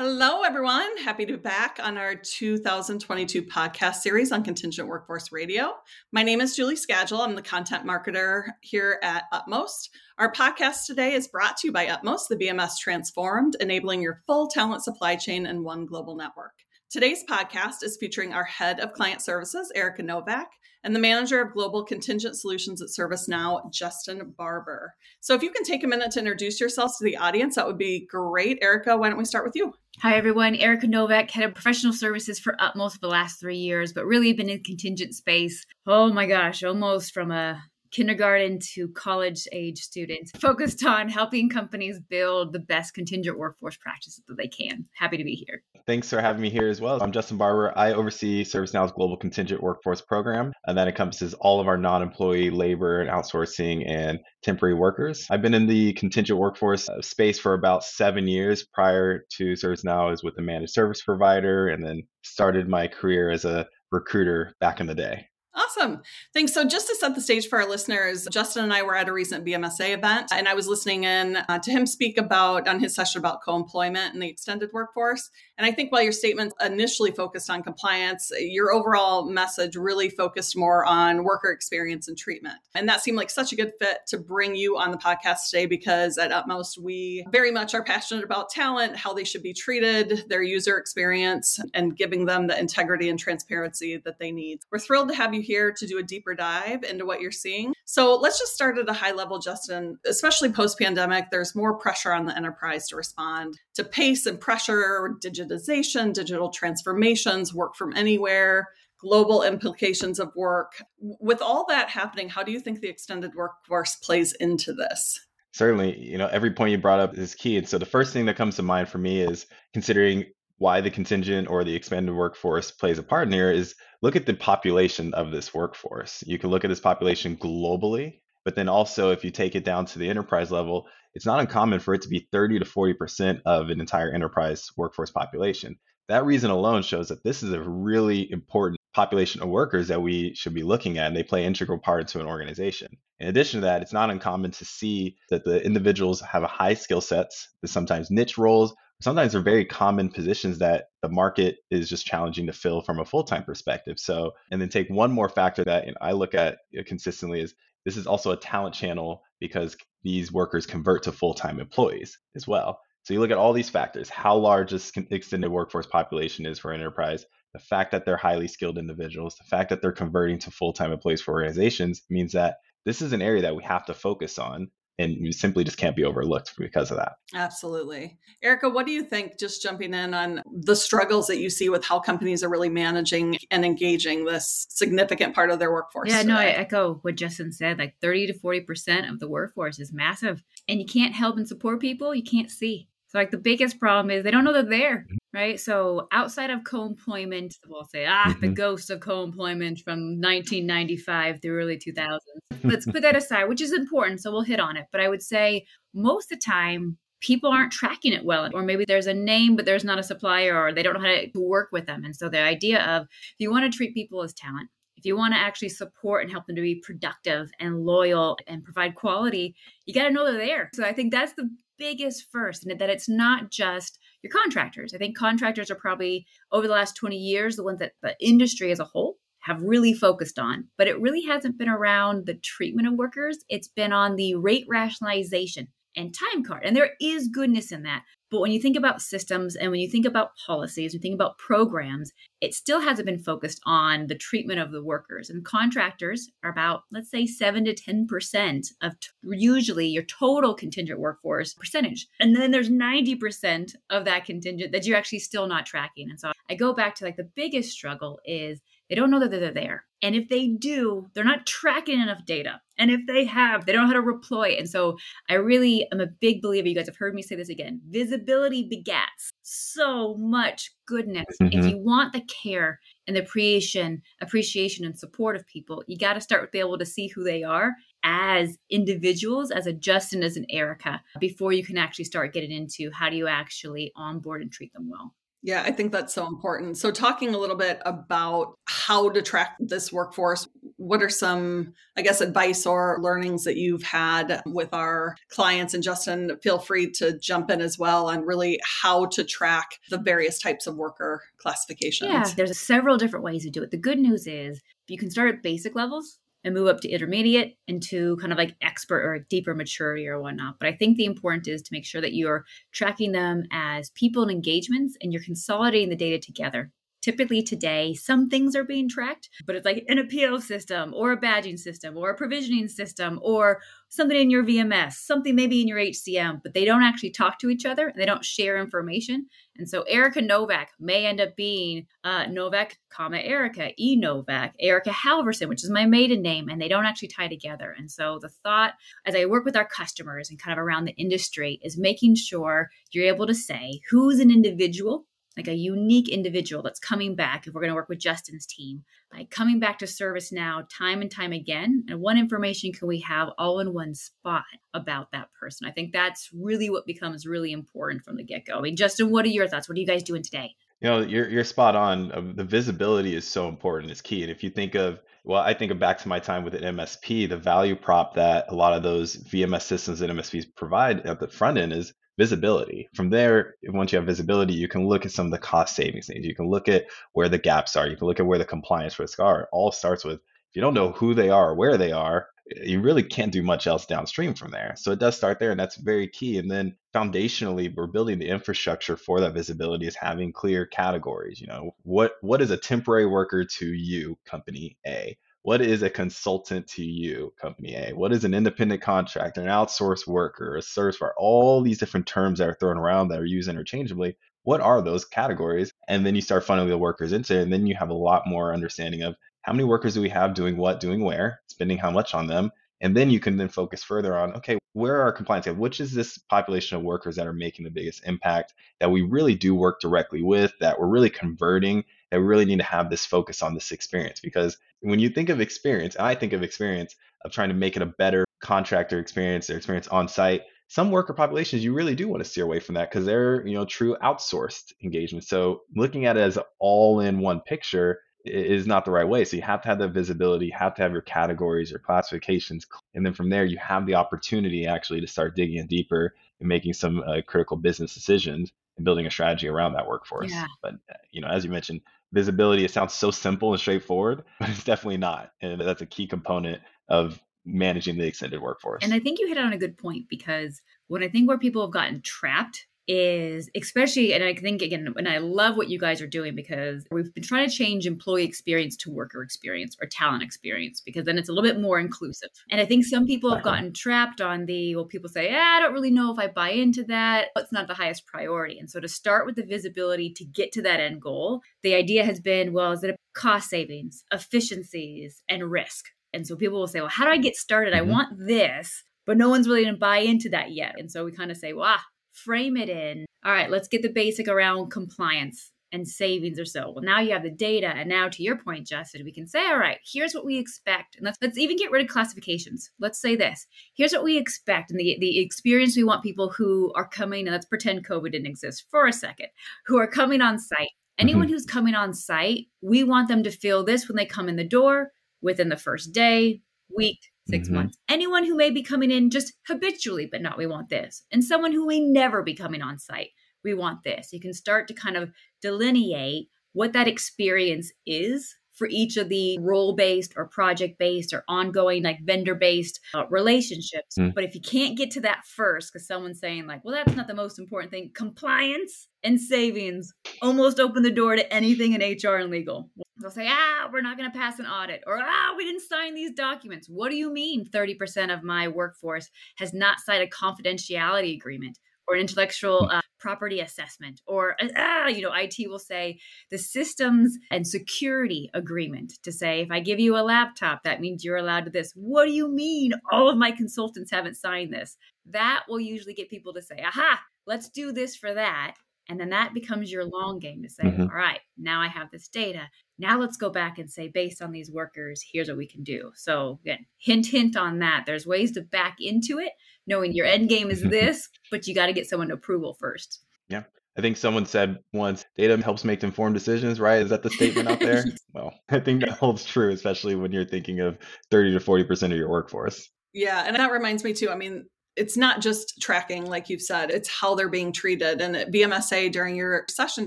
Hello, everyone. Happy to be back on our 2022 podcast series on Contingent Workforce Radio. My name is Julie Scagel. I'm the content marketer here at Utmost. Our podcast today is brought to you by Utmost, the VMS Transformed, enabling your full talent supply chain in one global network. Today's podcast is featuring our head of client services, Erica Novak, and the manager of global contingent solutions at ServiceNow, Justin Barber. So, if you can take a minute to introduce yourselves to the audience, that would be great. Erica, why don't we start with you? Hi, everyone. Erica Novak, head of professional services for Utmost for the last three years, but really been in contingent space. Oh my gosh, almost from a kindergarten to college age students, focused on helping companies build the best contingent workforce practices that they can. Happy to be here. Thanks for having me here as well. I'm Justin Barber. I oversee ServiceNow's global contingent workforce program, and that encompasses all of our non employee labor and outsourcing and temporary workers. I've been in the contingent workforce uh, space for about seven years. Prior to ServiceNow, I was with a managed service provider and then started my career as a recruiter back in the day. Awesome. Thanks. So, just to set the stage for our listeners, Justin and I were at a recent BMSA event, and I was listening in uh, to him speak about on his session about co employment and the extended workforce. And I think while your statement initially focused on compliance, your overall message really focused more on worker experience and treatment. And that seemed like such a good fit to bring you on the podcast today because at Utmost, we very much are passionate about talent, how they should be treated, their user experience, and giving them the integrity and transparency that they need. We're thrilled to have you here to do a deeper dive into what you're seeing. So let's just start at a high level, Justin. Especially post pandemic, there's more pressure on the enterprise to respond to pace and pressure, digitization, digital transformations, work from anywhere global implications of work. With all that happening, how do you think the extended workforce plays into this? Certainly, you know, every point you brought up is key. And so the first thing that comes to mind for me is considering why the contingent or the expanded workforce plays a part in here is look at the population of this workforce. You can look at this population globally, but then also if you take it down to the enterprise level, it's not uncommon for it to be 30 to 40% of an entire enterprise workforce population. That reason alone shows that this is a really important population of workers that we should be looking at, and they play integral part to an organization. In addition to that, it's not uncommon to see that the individuals have a high skill sets, sometimes niche roles, sometimes they're very common positions that the market is just challenging to fill from a full-time perspective. So and then take one more factor that you know, i look at uh, consistently is this is also a talent channel because these workers convert to full-time employees as well. So you look at all these factors how large this extended workforce population is for enterprise the fact that they're highly skilled individuals the fact that they're converting to full-time employees for organizations means that this is an area that we have to focus on and you simply just can't be overlooked because of that. Absolutely. Erica, what do you think, just jumping in on the struggles that you see with how companies are really managing and engaging this significant part of their workforce? Yeah, today? no, I echo what Justin said. Like 30 to 40% of the workforce is massive, and you can't help and support people you can't see. So, like, the biggest problem is they don't know they're there, mm-hmm. right? So, outside of co employment, we'll say, ah, mm-hmm. the ghost of co employment from 1995 through early 2000s. Let's put that aside, which is important. So, we'll hit on it. But I would say most of the time, people aren't tracking it well or maybe there's a name but there's not a supplier or they don't know how to work with them and so the idea of if you want to treat people as talent if you want to actually support and help them to be productive and loyal and provide quality you got to know they're there so i think that's the biggest first and that it's not just your contractors. I think contractors are probably over the last 20 years the ones that the industry as a whole have really focused on, but it really hasn't been around the treatment of workers. It's been on the rate rationalization and time card. And there is goodness in that. But when you think about systems and when you think about policies, you think about programs, it still hasn't been focused on the treatment of the workers. And contractors are about, let's say, 7 to 10% of t- usually your total contingent workforce percentage. And then there's 90% of that contingent that you're actually still not tracking. And so I go back to like the biggest struggle is they don't know that they're there. And if they do, they're not tracking enough data. And if they have, they don't know how to deploy it. And so I really am a big believer. You guys have heard me say this again. Visibility begats so much goodness. Mm-hmm. If you want the care and the appreciation, appreciation and support of people, you got to start with being able to see who they are as individuals, as a Justin, as an Erica, before you can actually start getting into how do you actually onboard and treat them well. Yeah, I think that's so important. So, talking a little bit about how to track this workforce, what are some, I guess, advice or learnings that you've had with our clients? And Justin, feel free to jump in as well on really how to track the various types of worker classifications. Yeah, there's several different ways to do it. The good news is you can start at basic levels and move up to intermediate into kind of like expert or deeper maturity or whatnot. But I think the important is to make sure that you're tracking them as people and engagements and you're consolidating the data together typically today some things are being tracked but it's like an appeal system or a badging system or a provisioning system or something in your vms something maybe in your hcm but they don't actually talk to each other and they don't share information. And so erica novak may end up being uh, novak comma erica e novak erica halverson which is my maiden name and they don't actually tie together. And so the thought as i work with our customers and kind of around the industry is making sure you're able to say who's an individual like a unique individual that's coming back if we're going to work with justin's team like coming back to ServiceNow time and time again and what information can we have all in one spot about that person? I think that's really what becomes really important from the get-go. I mean justin what are your thoughts? What are you guys doing today? You know you're, you're spot on. Uh, the visibility is so important it's key and if you think of well i think of back to my time with an msp the value prop that a lot of those vms systems and msps provide at the front end is visibility. From there, once you have visibility, you can look at some of the cost savings things. You can look at where the gaps are. You can look at where the compliance risks are. It all starts with if you don't know who they are or where they are, you really can't do much else downstream from there. So it does start there, and that's very key. And then foundationally, we're building the infrastructure for that visibility is having clear categories. You know, what what is a temporary worker to you, company A? What is a consultant to you, company A? What is an independent contractor, an outsourced worker, a service for all these different terms that are thrown around that are used interchangeably? What are those categories? And then you start funneling the workers into it, and then you have a lot more understanding of how many workers do we have doing what, doing where, spending how much on them, and then you can then focus further on, okay, where are our compliance gaps? Which is this population of workers that are making the biggest impact that we really do work directly with, that we're really converting, that we really need to have this focus on this experience. Because when you think of experience, and I think of experience of trying to make it a better contractor experience, their experience on site, some worker populations you really do want to steer away from that because they're, you know, true outsourced engagement. So looking at it as all in one picture is not the right way. So you have to have that visibility, you have to have your categories, your classifications, and then from there you have the opportunity actually to start digging in deeper and making some uh, critical business decisions and building a strategy around that workforce. Yeah. But uh, you know, as you mentioned, visibility it sounds so simple and straightforward, but it's definitely not, and that's a key component of managing the extended workforce. And I think you hit on a good point because when I think where people have gotten trapped is especially and i think again and i love what you guys are doing because we've been trying to change employee experience to worker experience or talent experience because then it's a little bit more inclusive. And i think some people have gotten trapped on the well people say ah, i don't really know if i buy into that. It's not the highest priority. And so to start with the visibility to get to that end goal the idea has been well is it cost savings efficiencies and risk? And so people will say well how do i get started? Mm-hmm. i want this but no one's really going to buy into that yet. And so we kind of say, well, ah, frame it in. All right let's get the basic around compliance and savings or so. Well now you have the data and now to your point justin we can say all right here's what we expect. And let's, let's even get rid of classifications. Let's say this. Here's what we expect and the, the experience we want people who are coming and let's pretend covid didn't exist for a second who are coming on site. Anyone mm-hmm. who's coming on site we want them to feel this when they come in the door within the first day week 6 mm-hmm. months. Anyone who may be coming in just habitually, but not, we want this. And someone who may never be coming on site, we want this. You can start to kind of delineate what that experience is for each of the role based or project based or ongoing like vendor based uh, relationships. Mm. But if you can't get to that first, because someone's saying, like, well, that's not the most important thing, compliance and savings almost open the door to anything in HR and legal. They'll say, ah, we're not going to pass an audit, or ah, we didn't sign these documents. What do you mean 30% of my workforce has not signed a confidentiality agreement? or an intellectual uh, property assessment or uh, ah, you know it will say the systems and security agreement to say if i give you a laptop that means you're allowed to this what do you mean all of my consultants haven't signed this that will usually get people to say aha let's do this for that and then that becomes your long game to say mm-hmm. all right now i have this data now let's go back and say based on these workers here's what we can do so again hint hint on that there's ways to back into it knowing your end game is this but you got to get someone approval first yeah I think someone said once, data helps make informed decisions, right? Is that the statement out there? well, I think that holds true, especially when you're thinking of 30 to 40% of your workforce. Yeah. And that reminds me too. I mean, it's not just tracking, like you've said, it's how they're being treated. And at BMSA during your session,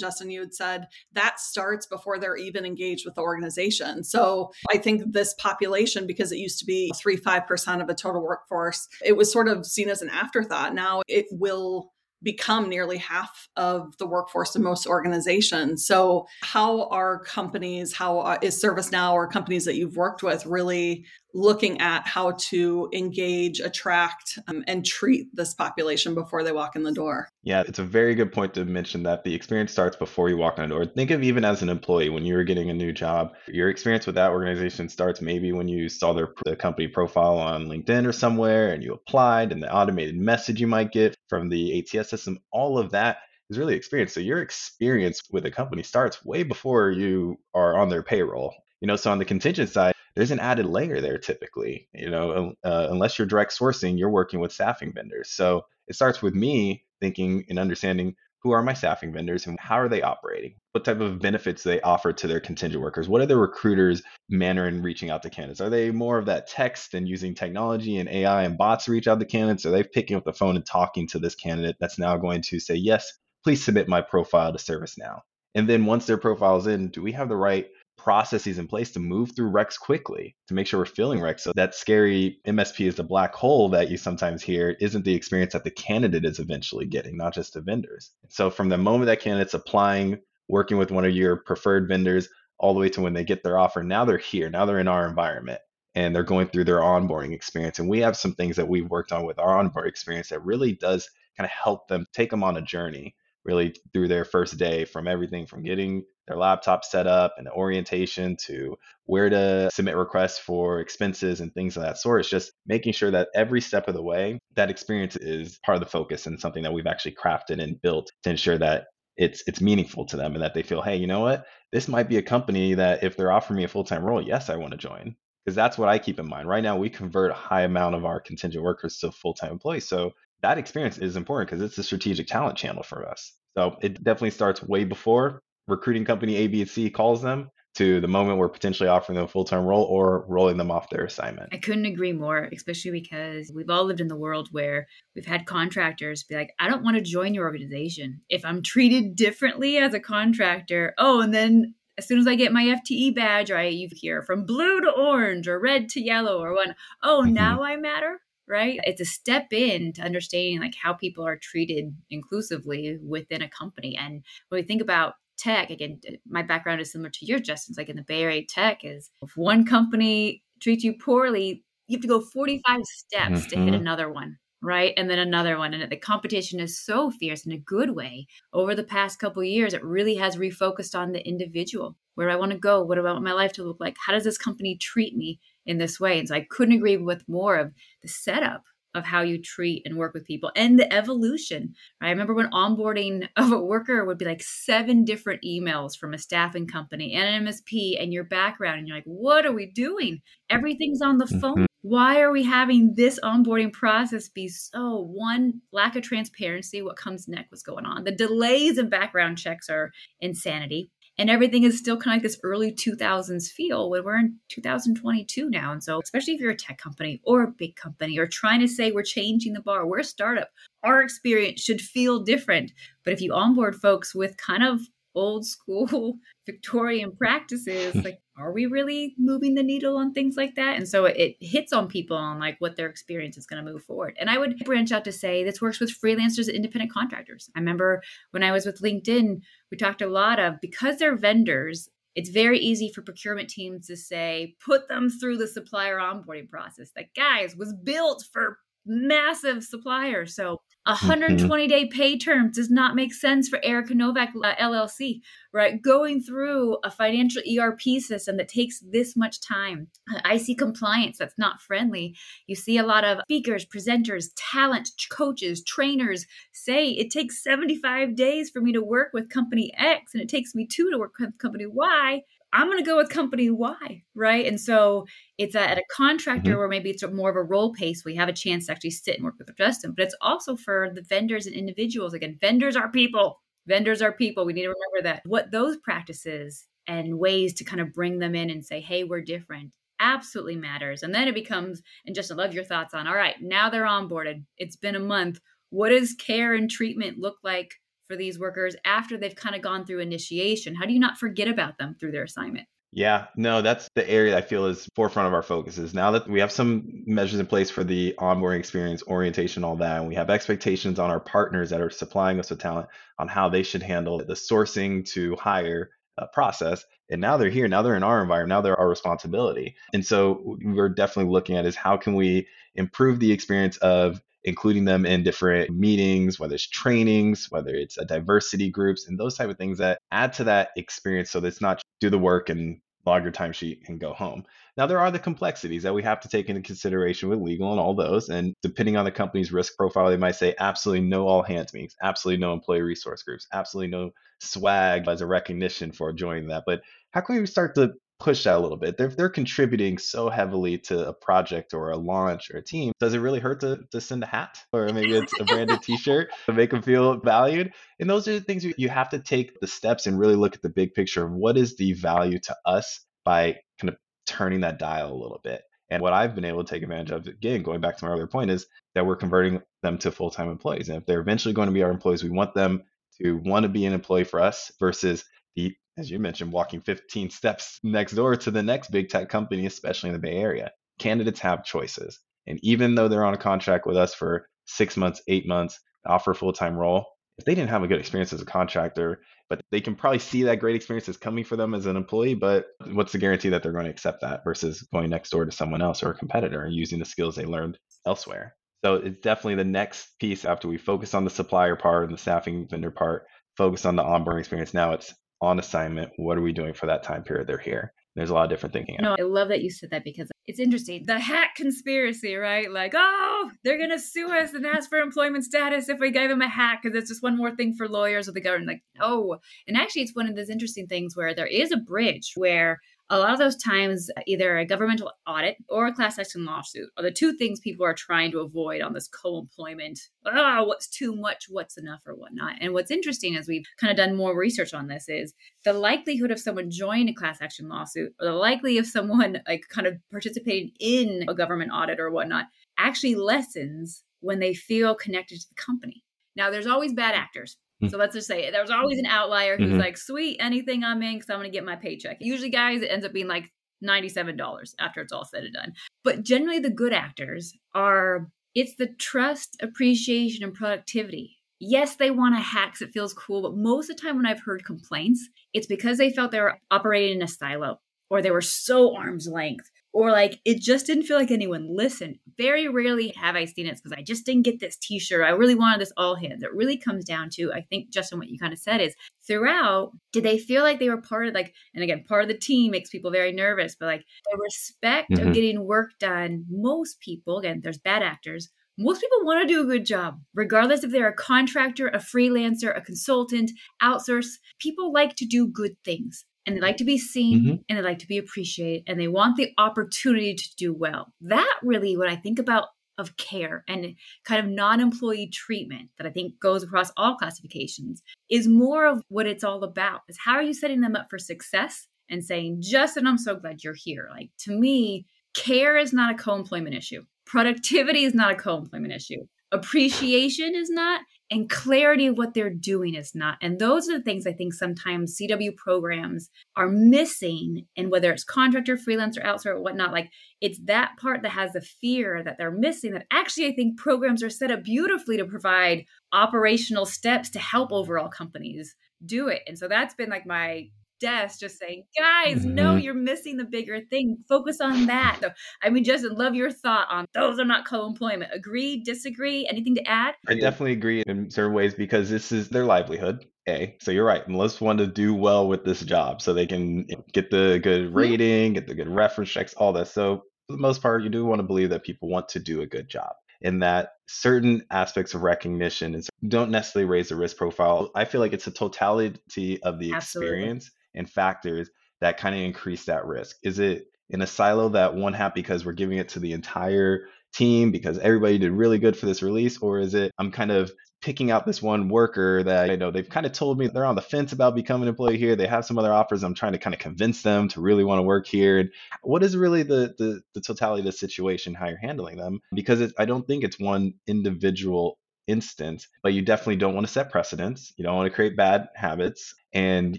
Justin, you had said that starts before they're even engaged with the organization. So I think this population, because it used to be three, 5% of a total workforce, it was sort of seen as an afterthought. Now it will become nearly half of the workforce in most organizations. So, how are companies, how uh, is ServiceNow or companies that you've worked with really looking at how to engage, attract, um, and treat this population before they walk in the door. Yeah, it's a very good point to mention that the experience starts before you walk in the door. Think of even as an employee when you're getting a new job, your experience with that organization starts maybe when you saw their the company profile on LinkedIn or somewhere and you applied, and the automated message you might get from the ATS system. All of that is really experience. So your experience with a company starts way before you are on their payroll. You know, so on the contingent side, there's an added layer there typically you know uh, unless you're direct sourcing you're working with staffing vendors. So it starts with me thinking and understanding who are my staffing vendors and how are they operating? What type of benefits they offer to their contingent workers? What are the recruiters manner in reaching out to candidates? Are they more of that text and using technology and ai and bots to reach out to candidates? Are they picking up the phone and talking to this candidate that's now going to say yes please submit my profile to ServiceNow. And then once their profile is in do we have the right processes in place to move through reqs quickly to make sure we're filling reqs. So that scary MSP is the black hole that you sometimes hear isn't the experience that the candidate is eventually getting, not just the vendors. So from the moment that candidate's applying, working with one of your preferred vendors, all the way to when they get their offer, now they're here, now they're in our environment and they're going through their onboarding experience. And we have some things that we've worked on with our onboarding experience that really does kind of help them take them on a journey really through their first day from everything from getting their laptop set up and orientation to where to submit requests for expenses and things of that sort. It's just making sure that every step of the way, that experience is part of the focus and something that we've actually crafted and built to ensure that it's it's meaningful to them and that they feel, hey, you know what? This might be a company that if they're offering me a full-time role, yes, I want to join. Because that's what I keep in mind. Right now, we convert a high amount of our contingent workers to full-time employees. So that experience is important because it's a strategic talent channel for us. So it definitely starts way before recruiting company A, B, and C calls them to the moment we're potentially offering them a full time role or rolling them off their assignment. I couldn't agree more, especially because we've all lived in the world where we've had contractors be like, I don't want to join your organization. If I'm treated differently as a contractor, oh, and then as soon as I get my FTE badge, right, you hear from blue to orange or red to yellow or one, oh, mm-hmm. now I matter right it's a step in to understanding like how people are treated inclusively within a company and when we think about tech again my background is similar to your justin's like in the bay area tech is if one company treats you poorly you have to go 45 steps mm-hmm. to hit mm-hmm. another one right and then another one and the competition is so fierce in a good way. Over the past couple years it really has refocused on the individual. Where do i want to go? What do i want my life to look like? How does this company treat me in this way? And so i couldn't agree with more of the setup of how you treat and work with people and the evolution. I remember when onboarding of a worker would be like seven different emails from a staffing company and an MSP and your background. And you're like, what are we doing? Everything's on the phone. Mm-hmm. Why are we having this onboarding process be so one lack of transparency? What comes next? What's going on? The delays in background checks are insanity and everything is still kind of like this early 2000s feel when we're in 2022 now. And so especially if you're a tech company or a big company or trying to say we're changing the bar we're a startup our experience should feel different. But if you onboard folks with kind of old school Victorian practices, hmm. like, are we really moving the needle on things like that? And so it hits on people on like what their experience is going to move forward. And I would branch out to say this works with freelancers and independent contractors. I remember when I was with LinkedIn, we talked a lot of because they're vendors, it's very easy for procurement teams to say, put them through the supplier onboarding process. That guys was built for massive suppliers. So 120 day pay terms does not make sense for Erica Novak uh, LLC, right? Going through a financial ERP system that takes this much time. I see compliance that's not friendly. You see a lot of speakers, presenters, talent, coaches, trainers say it takes 75 days for me to work with company X and it takes me two to work with company Y. I'm going to go with company Y, right? And so it's at a contractor mm-hmm. where maybe it's more of a role pace. We have a chance to actually sit and work with Justin, but it's also for the vendors and individuals. Again, vendors are people. Vendors are people. We need to remember that. What those practices and ways to kind of bring them in and say, hey, we're different absolutely matters. And then it becomes, and just love your thoughts on, all right, now they're onboarded. It's been a month. What does care and treatment look like for these workers after they've kind of gone through initiation? How do you not forget about them through their assignment? Yeah, no, that's the area I feel is forefront of our focus is now that we have some measures in place for the onboarding experience, orientation, all that, and we have expectations on our partners that are supplying us with talent on how they should handle the sourcing to hire uh, process. And now they're here. Now they're in our environment. Now they're our responsibility. And so we're definitely looking at is how can we improve the experience of including them in different meetings, whether it's trainings, whether it's a diversity groups, and those type of things that add to that experience so that it's not do the work and log your timesheet and go home. Now, there are the complexities that we have to take into consideration with legal and all those. And depending on the company's risk profile, they might say absolutely no all hands meetings, absolutely no employee resource groups, absolutely no swag as a recognition for joining that. But how can we start to push that a little bit. They're, they're contributing so heavily to a project or a launch or a team. Does it really hurt to, to send a hat or maybe it's a branded t-shirt to make them feel valued? And those are the things you, you have to take the steps and really look at the big picture of what is the value to us by kind of turning that dial a little bit. And what I've been able to take advantage of, again, going back to my earlier point, is that we're converting them to full time employees. And if they're eventually going to be our employees, we want them to want to be an employee for us versus the as you mentioned, walking 15 steps next door to the next big tech company, especially in the Bay Area. Candidates have choices. And even though they're on a contract with us for six months, eight months, offer a full time role, if they didn't have a good experience as a contractor, but they can probably see that great experience is coming for them as an employee, but what's the guarantee that they're going to accept that versus going next door to someone else or a competitor and using the skills they learned elsewhere? So it's definitely the next piece after we focus on the supplier part and the staffing vendor part, focus on the onboarding experience. Now it's on assignment. What are we doing for that time period they're here? There's a lot of different thinking. No, I love that you said that because it's interesting. The hat conspiracy, right? Like, oh, they're going to sue us and ask for employment status if we gave them a hat because it's just one more thing for lawyers or the government. Like, oh. And actually, it's one of those interesting things where there is a bridge where a lot of those times either a governmental audit or a class action lawsuit are the two things people are trying to avoid on this co-employment ah what's too much what's enough or whatnot. And what's interesting as we've kind of done more research on this is the likelihood of someone joining a class action lawsuit or the likely of someone like kind of participating in a government audit or whatnot actually lessens when they feel connected to the company. Now there's always bad actors so let's just say there's always an outlier who's mm-hmm. like, sweet, anything I'm in because I'm going to get my paycheck. Usually, guys, it ends up being like $97 after it's all said and done. But generally, the good actors are it's the trust, appreciation, and productivity. Yes, they want a hack it feels cool, but most of the time when I've heard complaints, it's because they felt they were operating in a silo or they were so arm's length or like it just didn't feel like anyone listened. Very rarely have I seen it because I just didn't get this t-shirt. I really wanted this all hands. It really comes down to, I think, Justin, what you kind of said is throughout, did they feel like they were part of like, and again, part of the team makes people very nervous, but like the respect mm-hmm. of getting work done, most people, again, there's bad actors, most people want to do a good job, regardless if they're a contractor, a freelancer, a consultant, outsource. People like to do good things and they like to be seen mm-hmm. and they like to be appreciated and they want the opportunity to do well. That really, what I think about of care and kind of non employee treatment that I think goes across all classifications is more of what it's all about is how are you setting them up for success and saying, Justin, I'm so glad you're here. Like to me, care is not a co employment issue, productivity is not a co employment issue. Appreciation is not, and clarity of what they're doing is not. And those are the things I think sometimes CW programs are missing. And whether it's contractor, freelancer, outsource, or whatnot, like it's that part that has the fear that they're missing. That actually, I think programs are set up beautifully to provide operational steps to help overall companies do it. And so that's been like my desk just saying, guys, mm-hmm. no, you're missing the bigger thing. Focus on that. So, I mean, Justin, love your thought on those are not co-employment. Agree, disagree? Anything to add? I definitely agree in certain ways because this is their livelihood. A. So you're right. Most want to do well with this job so they can get the good mm-hmm. rating, get the good reference checks, all that. So for the most part, you do want to believe that people want to do a good job in that certain aspects of recognition don't necessarily raise the risk profile. I feel like it's a totality of the Absolutely. experience and factors that kind of increase that risk? Is it in a silo that one hat because we're giving it to the entire team because everybody did really good for this release? Or is it I'm kind of picking out this one worker that I know they've kind of told me they're on the fence about becoming an employee here. They have some other offers. I'm trying to kind of convince them to really want to work here. And what is really the the, the totality of the situation, how you're handling them? Because it, I don't think it's one individual instance, but you definitely don't want to set precedents. You don't want to create bad habits and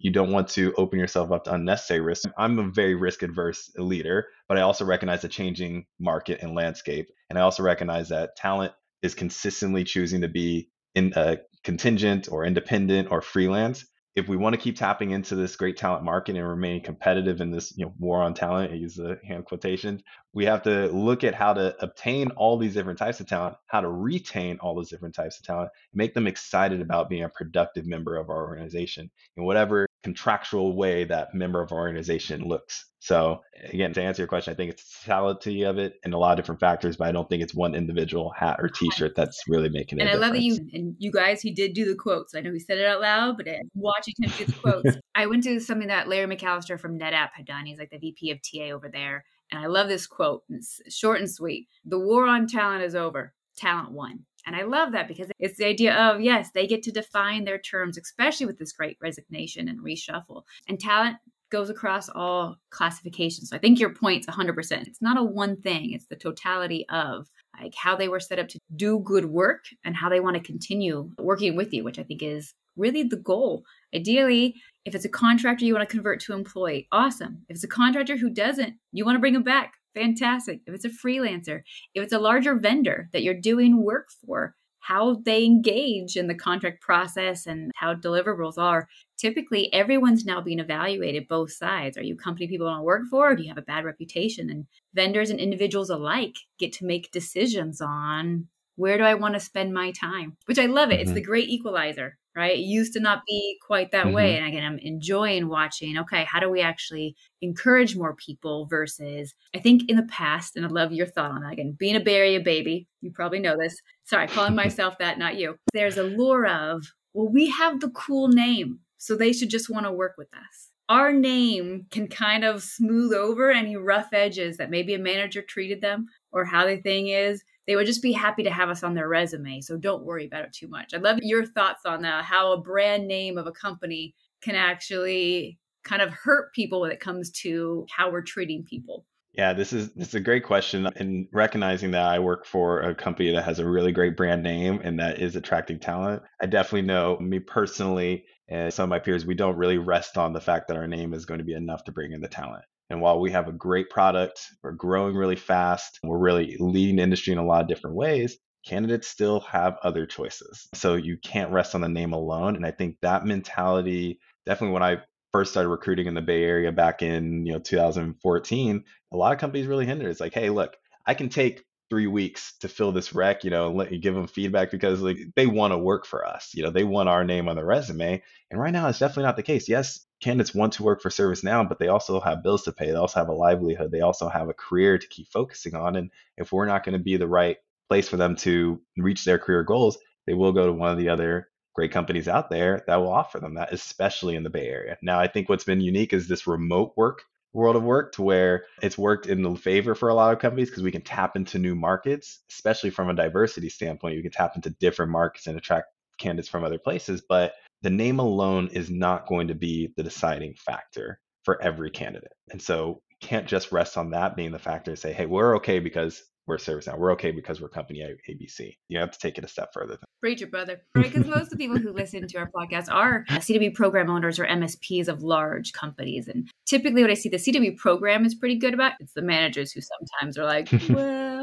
you don't want to open yourself up to unnecessary risk. I'm a very risk adverse leader, but I also recognize the changing market and landscape. And I also recognize that talent is consistently choosing to be in a contingent or independent or freelance if we want to keep tapping into this great talent market and remain competitive in this you know war on talent, I use the hand quotation, we have to look at how to obtain all these different types of talent, how to retain all those different types of talent, make them excited about being a productive member of our organization. In whatever contractual way that member of our organization looks. So again, to answer your question, I think it's the totality of it and a lot of different factors, but I don't think it's one individual hat or T-shirt that's really making it. And I love that you and you guys, he did do the quotes. I know he said it out loud, but eh, watching him do the quotes, I went to something that Larry McAllister from NetApp had done. He's like the VP of TA over there, and I love this quote. It's short and sweet. The war on talent is over. Talent won. And I love that because it's the idea of, yes, they get to define their terms, especially with this great resignation and reshuffle. And talent goes across all classifications. So I think your point's 100%. It's not a one thing, it's the totality of like how they were set up to do good work and how they want to continue working with you, which I think is really the goal. Ideally, if it's a contractor you want to convert to employee, awesome. If it's a contractor who doesn't, you want to bring them back, fantastic. If it's a freelancer, if it's a larger vendor that you're doing work for, how they engage in the contract process and how deliverables are. Typically, everyone's now being evaluated both sides. Are you a company people want to work for, or do you have a bad reputation? And vendors and individuals alike get to make decisions on where do I want to spend my time? Which I love it. Mm-hmm. It's the great equalizer, right? It used to not be quite that mm-hmm. way. And again, I'm enjoying watching, okay, how do we actually encourage more people versus I think in the past, and I love your thought on that again, being a Area baby, you probably know this. Sorry, calling myself that, not you. There's a lure of, well, we have the cool name, so they should just want to work with us our name can kind of smooth over any rough edges that maybe a manager treated them or how the thing is they would just be happy to have us on their resume. So don't worry about it too much. I'd love your thoughts on that, how a brand name of a company can actually kind of hurt people when it comes to how we're treating people. Yeah, this is this is a great question. And recognizing that I work for a company that has a really great brand name and that is attracting talent, I definitely know me personally and some of my peers, we don't really rest on the fact that our name is going to be enough to bring in the talent. And while we have a great product, we're growing really fast, we're really leading the industry in a lot of different ways, candidates still have other choices. So you can't rest on the name alone. And I think that mentality, definitely when I first started recruiting in the Bay Area back in, you know, 2014, a lot of companies really hindered. It's like, hey, look, I can take three weeks to fill this rec, you know, let you give them feedback because like they want to work for us. You know, they want our name on the resume. And right now it's definitely not the case. Yes, candidates want to work for ServiceNow, but they also have bills to pay. They also have a livelihood. They also have a career to keep focusing on. And if we're not going to be the right place for them to reach their career goals, they will go to one of the other great companies out there that will offer them that, especially in the Bay Area. Now, I think what's been unique is this remote work world of work to where it's worked in the favor for a lot of companies because we can tap into new markets, especially from a diversity standpoint. You can tap into different markets and attract candidates from other places. But the name alone is not going to be the deciding factor for every candidate. And so can't just rest on that being the factor and say, hey, we're okay because we're ServiceNow. We're okay because we're company ABC. You have to take it a step further. Preach it, brother. Right? Because most of the people who listen to our podcast are uh, CW program owners or MSPs of large companies. And typically what I see the CW program is pretty good about, it's the managers who sometimes are like, well,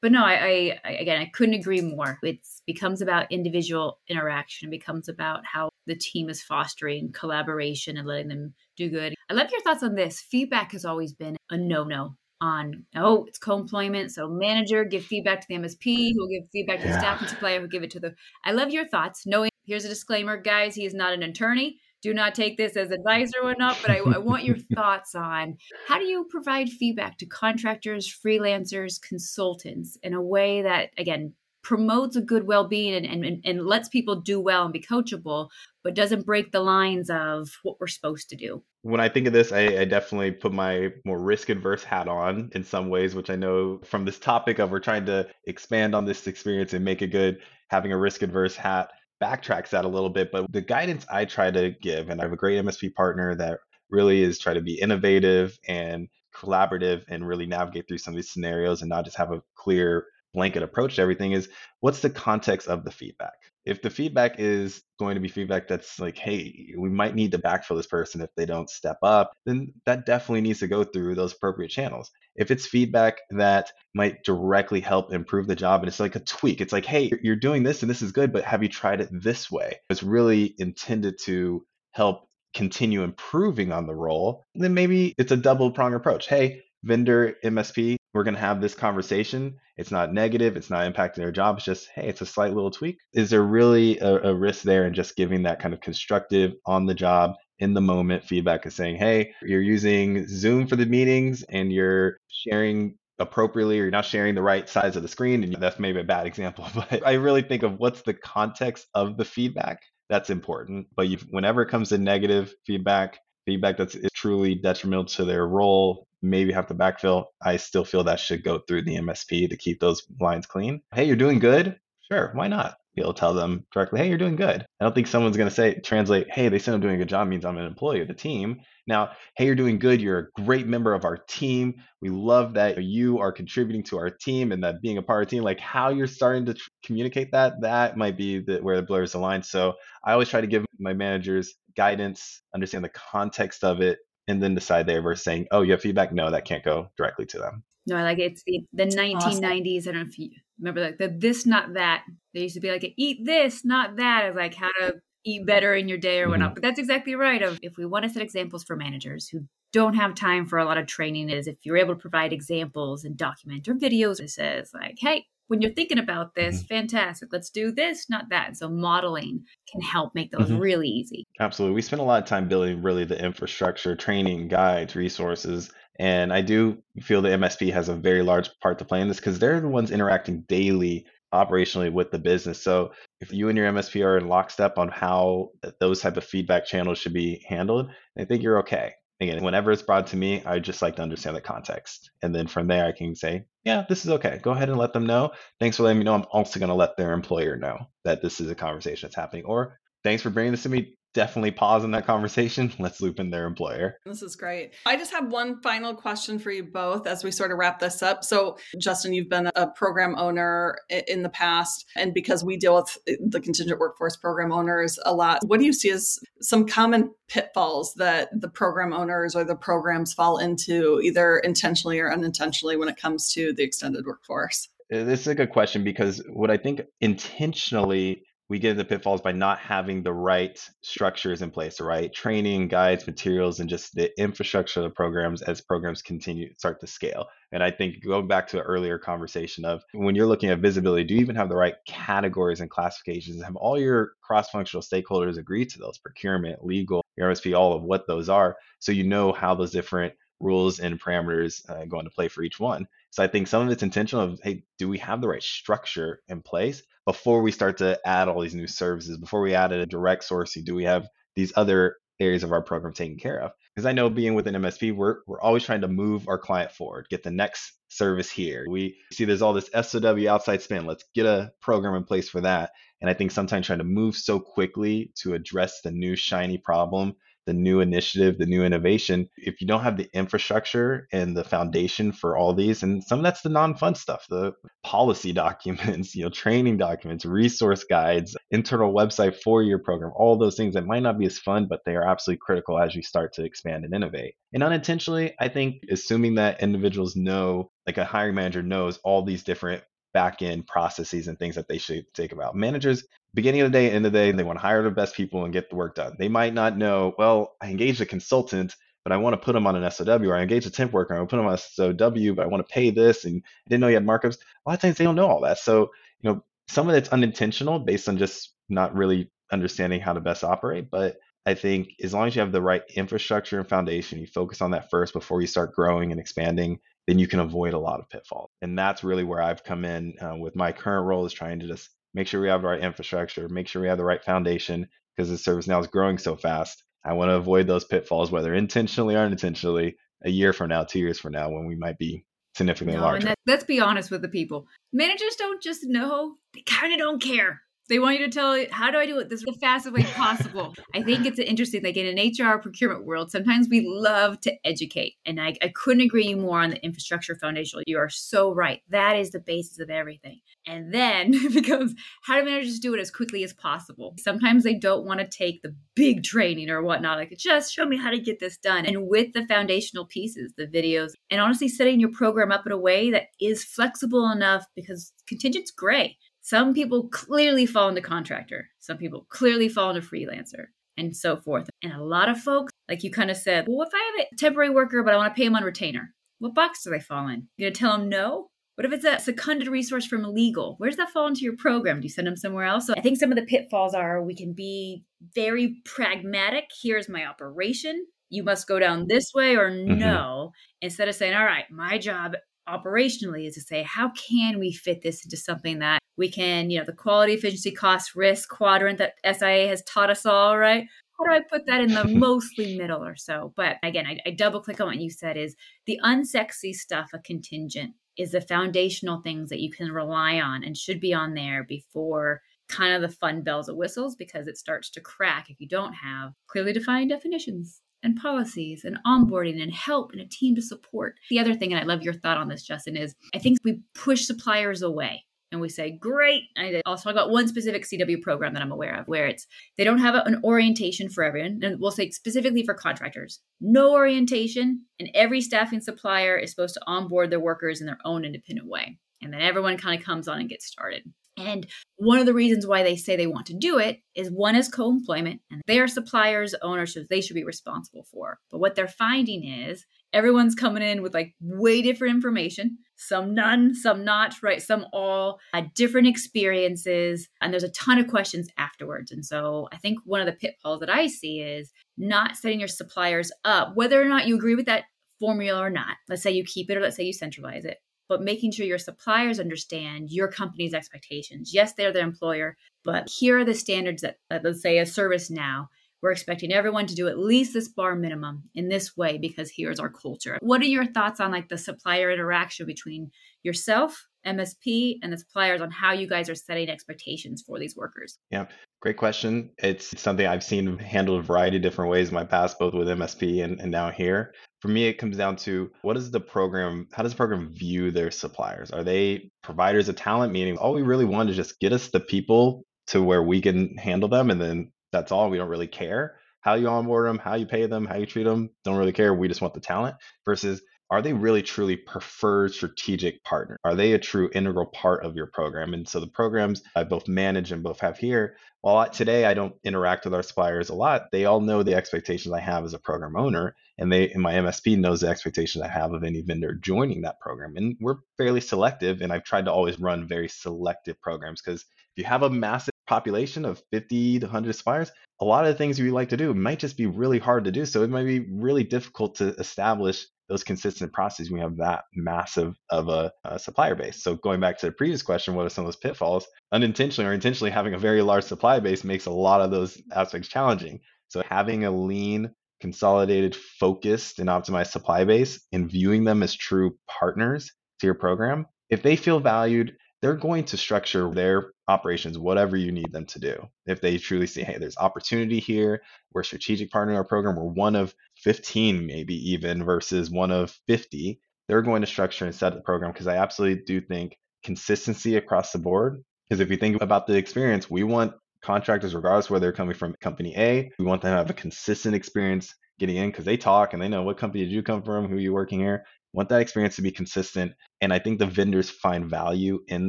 but no, I, I again, I couldn't agree more. It becomes about individual interaction. It becomes about how the team is fostering collaboration and letting them do good. I love your thoughts on this. Feedback has always been a no-no on oh it's co-employment so manager give feedback to the msp who'll give feedback to yeah. the staff and supplier who give it to the i love your thoughts knowing here's a disclaimer guys he is not an attorney do not take this as advice or whatnot but I, I want your thoughts on how do you provide feedback to contractors freelancers consultants in a way that again promotes a good well-being and, and, and lets people do well and be coachable but doesn't break the lines of what we're supposed to do? When i think of this I, I, definitely put my more risk adverse hat on in some ways which i know from this topic of we're trying to expand on this experience and make it good having a risk adverse hat backtracks that a little bit but the guidance i try to give and i have a great msp partner that really is try to be innovative and collaborative and really navigate through some of these scenarios and not just have a clear blanket approach to everything is what's the context of the feedback if the feedback is going to be feedback that's like hey we might need to backfill this person if they don't step up then that definitely needs to go through those appropriate channels if it's feedback that might directly help improve the job and it's like a tweak it's like hey you're doing this and this is good but have you tried it this way it's really intended to help continue improving on the role, then maybe it's a double prong approach. Hey, vendor MSP, we're going to have this conversation. It's not negative, it's not impacting their job. It's just, hey, it's a slight little tweak. Is there really a, a risk there in just giving that kind of constructive, on the job, in the moment feedback is saying, hey, you're using Zoom for the meetings and you're sharing appropriately or you're not sharing the right size of the screen and that's maybe a bad example but i really think of what's the context of the feedback that's important. But whenever it comes to negative feedback, feedback that's truly detrimental to their role, maybe have to backfill, I still feel that should go through the MSP to keep those lines clean. Hey, you're doing good. Sure, why not? To tell them directly, hey, you're doing good. I don't think someone's going to say, translate, hey, they said I'm doing a good job means I'm an employee of the team. Now, hey, you're doing good. You're a great member of our team. We love that you are contributing to our team and that being a part of the team, like how you're starting to tr- communicate that, that might be the, where the blurs the line. So I always try to give my managers guidance, understand the context of it, and then decide there versus saying, oh, you have feedback? No, that can't go directly to them. No, I like it. it's the, the 1990s. Awesome. I don't know if you remember like the this, not that. They used to be like, eat this, not that. Is like how to eat better in your day or whatnot. Mm-hmm. But that's exactly right. Of if we want to set examples for managers who don't have time for a lot of training, is if you're able to provide examples and document or videos that says like, hey, when you're thinking about this, mm-hmm. fantastic. Let's do this, not that. And so modeling can help make those mm-hmm. really easy. Absolutely. We spend a lot of time building really the infrastructure, training, guides, resources. And I do feel the MSP has a very large part to play in this because they're the ones interacting daily operationally with the business. So if you and your MSP are in lockstep on how those type of feedback channels should be handled, I think you're okay. Again, whenever it's brought to me, I just like to understand the context. And then from there, I can say, yeah, this is okay. Go ahead and let them know. Thanks for letting me know. I'm also going to let their employer know that this is a conversation that's happening. Or thanks for bringing this to me definitely pause in that conversation. Let's loop in their employer. This is great. I just have one final question for you both as we sort of wrap this up. So, Justin, you've been a program owner in the past, and because we deal with uh, the contingent workforce program owners a lot, what do you see as some common pitfalls that the program owners or the programs fall into, either intentionally or unintentionally, when it comes to the extended workforce? Uh, this is a good question because what I think intentionally we get into pitfalls by not having the right structures in place, right training, guides, materials, and just the infrastructure of the programs as programs continue start to scale. And I think going back to an earlier conversation of when you're looking at visibility, do you even have the right categories and classifications? Have all your cross-functional stakeholders agree to those? Procurement, legal, your MSP, all of what those are, so you know how those different rules and parameters uh, go into play for each one. So I think some of it's intentional of, hey, do we have the right structure in place before we start to add all these new services? Before we add a direct sourcing, do we have these other areas of our program taken care of? Because I know being with an MSP, we're we're always trying to move our client forward, get the next service here. We see there's all this SOW outside spend. Let's get a program in place for that. And I think sometimes trying to move so quickly to address the new shiny problem the new initiative, the new innovation, if you don't have the infrastructure and the foundation for all these, and some of that's the non-fun stuff, the policy documents, you know, training documents, resource guides, internal website for your program, all those things that might not be as fun, but they are absolutely critical as you start to expand and innovate. And unintentionally, I think assuming that individuals know, like a hiring manager knows all these different back end processes and things that they should think about. Managers, beginning of the day, end of the day, they want to hire the best people and get the work done. They might not know, well, I engaged a consultant, but I want to put them on an SOW, or I engaged a temp worker, I want to put them on a SOW, but I want to pay this, and I didn't know you had markups. A lot of times they don't know all that. So, you know, some of it's unintentional based on just not really understanding how to best operate. But I think as long as you have the right infrastructure and foundation, you focus on that first before you start growing and expanding, then you can avoid a lot of pitfalls. And that's really where I've come in uh, with my current role is trying to just make sure we have the right infrastructure, make sure we have the right foundation because the ServiceNow is growing so fast. I want to avoid those pitfalls, whether intentionally or unintentionally, a year from now, two years from now, when we might be significantly no, larger. That, let's be honest with the people. Managers don't just know; they kind of don't care. They want you to tell how do I do it this the fastest way possible. I think it's interesting. Like in an HR procurement world, sometimes we love to educate, and I, I couldn't agree more on the infrastructure foundation. You are so right. That is the basis of everything. And then it becomes how do managers do it as quickly as possible? Sometimes they don't want to take the big training or whatnot. Like just show me how to get this done. And with the foundational pieces, the videos, and honestly setting your program up in a way that is flexible enough because contingent's gray some people clearly fall into contractor, some people clearly fall into freelancer, and so forth. And a lot of folks, like you kind of said, well, if I have a temporary worker, but I want to pay them on retainer, what box do they fall in? You're gonna tell them no? What if it's a seconded resource from legal? Where does that fall into your program? Do you send them somewhere else? So I think some of the pitfalls are we can be very pragmatic. Here's my operation. You must go down this way or mm-hmm. no. Instead of saying, all right, my job operationally is to say, how can we fit this into something that we can, you know, the quality, efficiency, cost, risk quadrant that SIA has taught us all, right? How do I put that in the mostly middle or so? But again, I, I double click on what you said is the unsexy stuff, a contingent, is the foundational things that you can rely on and should be on there before kind of the fun bells and whistles because it starts to crack if you don't have clearly defined definitions and policies and onboarding and help and a team to support. The other thing, and I love your thought on this, Justin, is I think we push suppliers away and we say, great. I also about one specific CW program that I'm aware of where it's they don't have an orientation for everyone. And we'll say specifically for contractors, no orientation, and every staffing supplier is supposed to onboard their workers in their own independent way. And then everyone kind of comes on and gets started. And one of the reasons why they say they want to do it is one is co employment, and their suppliers' ownership they should be responsible for. But what they're finding is everyone's coming in with like way different information. Some none some not right? Some all had different experiences and there's a ton of questions afterwards. And so i think one of the pitfalls that i see is not setting your suppliers up. Whether or not you agree with that formula or not let's say you keep it or let's say you centralize it but making sure your suppliers understand your company's expectations yes they're the employer but here are the standards that, uh, let's say a ServiceNow. we're expecting everyone to do at least this bar minimum in this way because here's our culture. What are your thoughts on like the supplier interaction between yourself, MSP, and the suppliers on how you guys are setting expectations for these workers? Yeah, great question. It's something I've seen handled a variety of different ways in my past, both with MSP and, and now here. For me, it comes down to what is the program, how does the program view their suppliers? Are they providers of talent, meaning all we really want is just get us the people to where we can handle them and then that's all. We don't really care how you onboard them, how you pay them, how you treat them. Don't really care. We just want the talent. Versus, are they really truly preferred strategic partner? Are they a true integral part of your program? And so the programs I both manage and both have here, while today I don't interact with our suppliers a lot, they all know the expectations I have as a program owner, and they and my MSP knows the expectations I have of any vendor joining that program. And we're fairly selective, and I've tried to always run very selective programs because if you have a massive population of 50 to 100 suppliers, a lot of the things we like to do might just be really hard to do. So it might be really difficult to establish those consistent processes we have that massive of a, a, supplier base. So going back to the previous question, what are some of those pitfalls? Unintentionally or intentionally having a very large supply base makes a lot of those aspects challenging. So having a lean, consolidated, focused, and optimized supply base and viewing them as true partners to your program, if they feel valued, they're going to structure their operations whatever you need them to do. If they truly see, hey, there's opportunity here, we're a strategic partner in our program, we're one of 15, maybe even versus one of 50, they're going to structure and set the program because I absolutely do think consistency across the board. Because if you think about the experience, we want contractors, regardless where they're coming from company A, we want them to have a consistent experience getting in because they talk and they know what company did you come from, who are you working here want that experience to be consistent. And I think the vendors find value in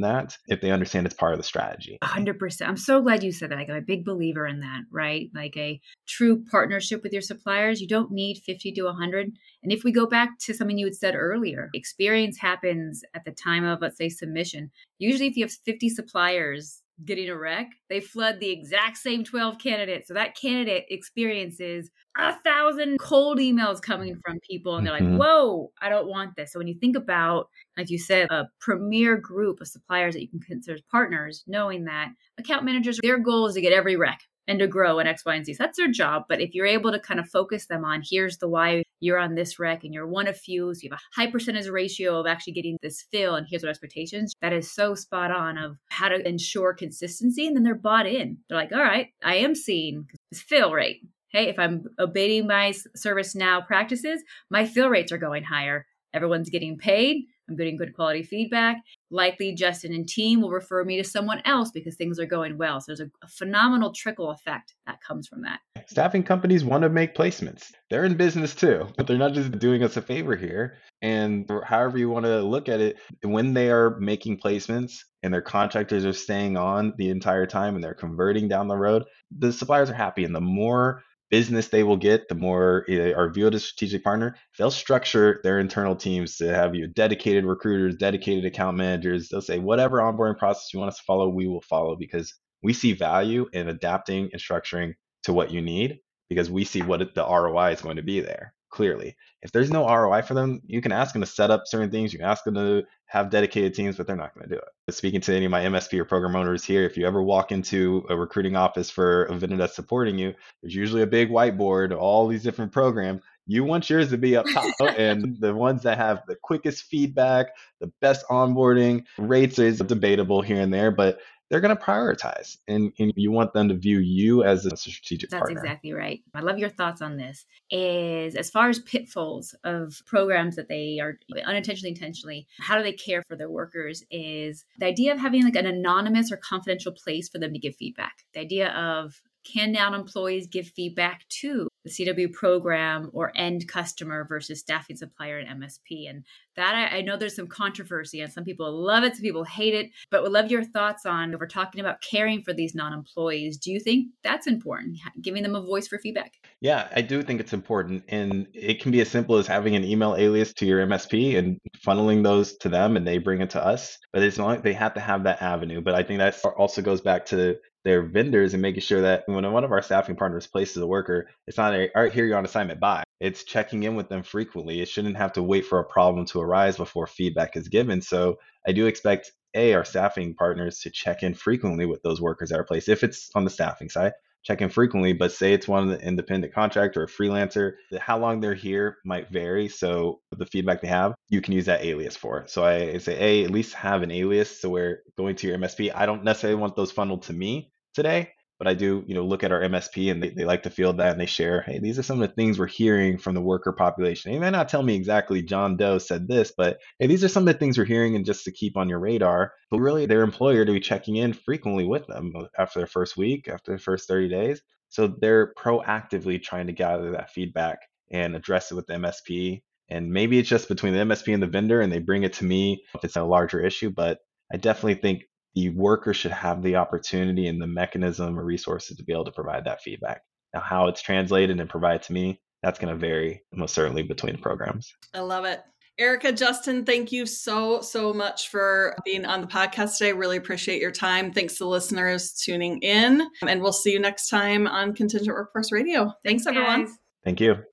that if they understand it's part of the strategy. 100%. I'm so glad you said that. Like, I'm a big believer in that, right? Like a true partnership with your suppliers. You don't need 50 to 100. And if we go back to something you had said earlier, experience happens at the time of, let's say, submission. Usually, if you have 50 suppliers, getting a rec, they flood the exact same 12 candidates. So that candidate experiences a thousand cold emails coming from people and they're Mhm. like, whoa, I don't want this. So when you think about, like you said, a premier group of suppliers that you can consider partners, knowing that account managers, their goal is to get every rec and to grow in X, Y, and Z. So that's their job. But if you're able to kind of focus them on here's the why you're on this rec and you're one of few, so you have a high percentage ratio of actually getting this fill and here's what expectations, that is so spot on of how to ensure consistency. And then they're bought in. They're like, all right, I am seeing this fill rate. Hey, if I'm obeying my ServiceNow practices, my fill rates are going higher. Everyone's getting paid. I'm getting good quality feedback. Likely, Justin and team will refer me to someone else because things are going well. So there's a, a phenomenal trickle effect that comes from that. Staffing companies want to make placements. They're in business too, but they're not just doing us a favor here. And however you want to look at it, when they are making placements and their contractors are staying on the entire time and they're converting down the road, the suppliers are happy. And the more business they will get, the more eh, they are viewed as strategic partner. They'll structure their internal teams to have you dedicated recruiters, dedicated account managers. They'll say, whatever onboarding process you want us to follow, we will follow because we see value in adapting and structuring to what you need because we see what the ROI is going to be there clearly. If there's no ROI for them, you can ask them to set up certain things. You can ask them to have dedicated teams, but they're not going to do it. Speaking to any of my MSP or program owners here, if you ever walk into a recruiting office for a vendor that's supporting you, there's usually a big whiteboard, all these different programs. You want yours to be up top, and the ones that have the quickest feedback, the best onboarding rates is debatable here and there, but they're going to prioritize and, and, you want them to view you as a strategic partner. that's partner. exactly right i love your thoughts on this is as far as pitfalls of programs that they are unintentionally intentionally how do they care for their workers is the idea of having like an anonymous or confidential place for them to give feedback the idea of can now employees give feedback to the CW program or end customer versus staffing supplier and MSP? And that I, I, know there's some controversy and some people love it, some people hate it, but would love your thoughts on we're talking about caring for these non employees. Do you think that's important, giving them a voice for feedback? Yeah, I do think it's important. And it can be as simple as having an email alias to your MSP and funneling those to them and they bring it to us. But it's not, they have to have that avenue. But I think that also goes back to their vendors and making sure that when one of our staffing partners places a worker, it's not a, all right, here you're on assignment, bye. It's checking in with them frequently. It shouldn't have to wait for a problem to arise before feedback is given. So I do expect A, our staffing partners to check in frequently with those workers that are placed, if it's on the staffing side, check in frequently, but say it's one of the independent contractor or a freelancer, how long they're here might vary. So the feedback they have, you can use that alias for. So I say, A, at least have an alias. So we're going to your MSP. I don't necessarily want those funneled to me today but i do you know look at our msp and they, they like to feel that and they share hey these are some of the things we're hearing from the worker population. They may not tell me exactly john doe said this but hey these are some of the things we're hearing and just to keep on your radar but really their employer to be checking in frequently with them after their first week after the first 30 days. So they're proactively trying to gather that feedback and address it with the msp and maybe it's just between the msp and the vendor and they bring it to me if it's a larger issue but i definitely think the worker should have the opportunity and the mechanism or resources to be able to provide that feedback. Now, how it's translated and provided to me, that's going to vary most certainly between programs. I love it. Erica, Justin, thank you so, so much for being on the podcast today. Really appreciate your time. Thanks to listeners tuning in. And we'll see you next time on Contingent Workforce Radio. Thanks, Thanks everyone. Thank you.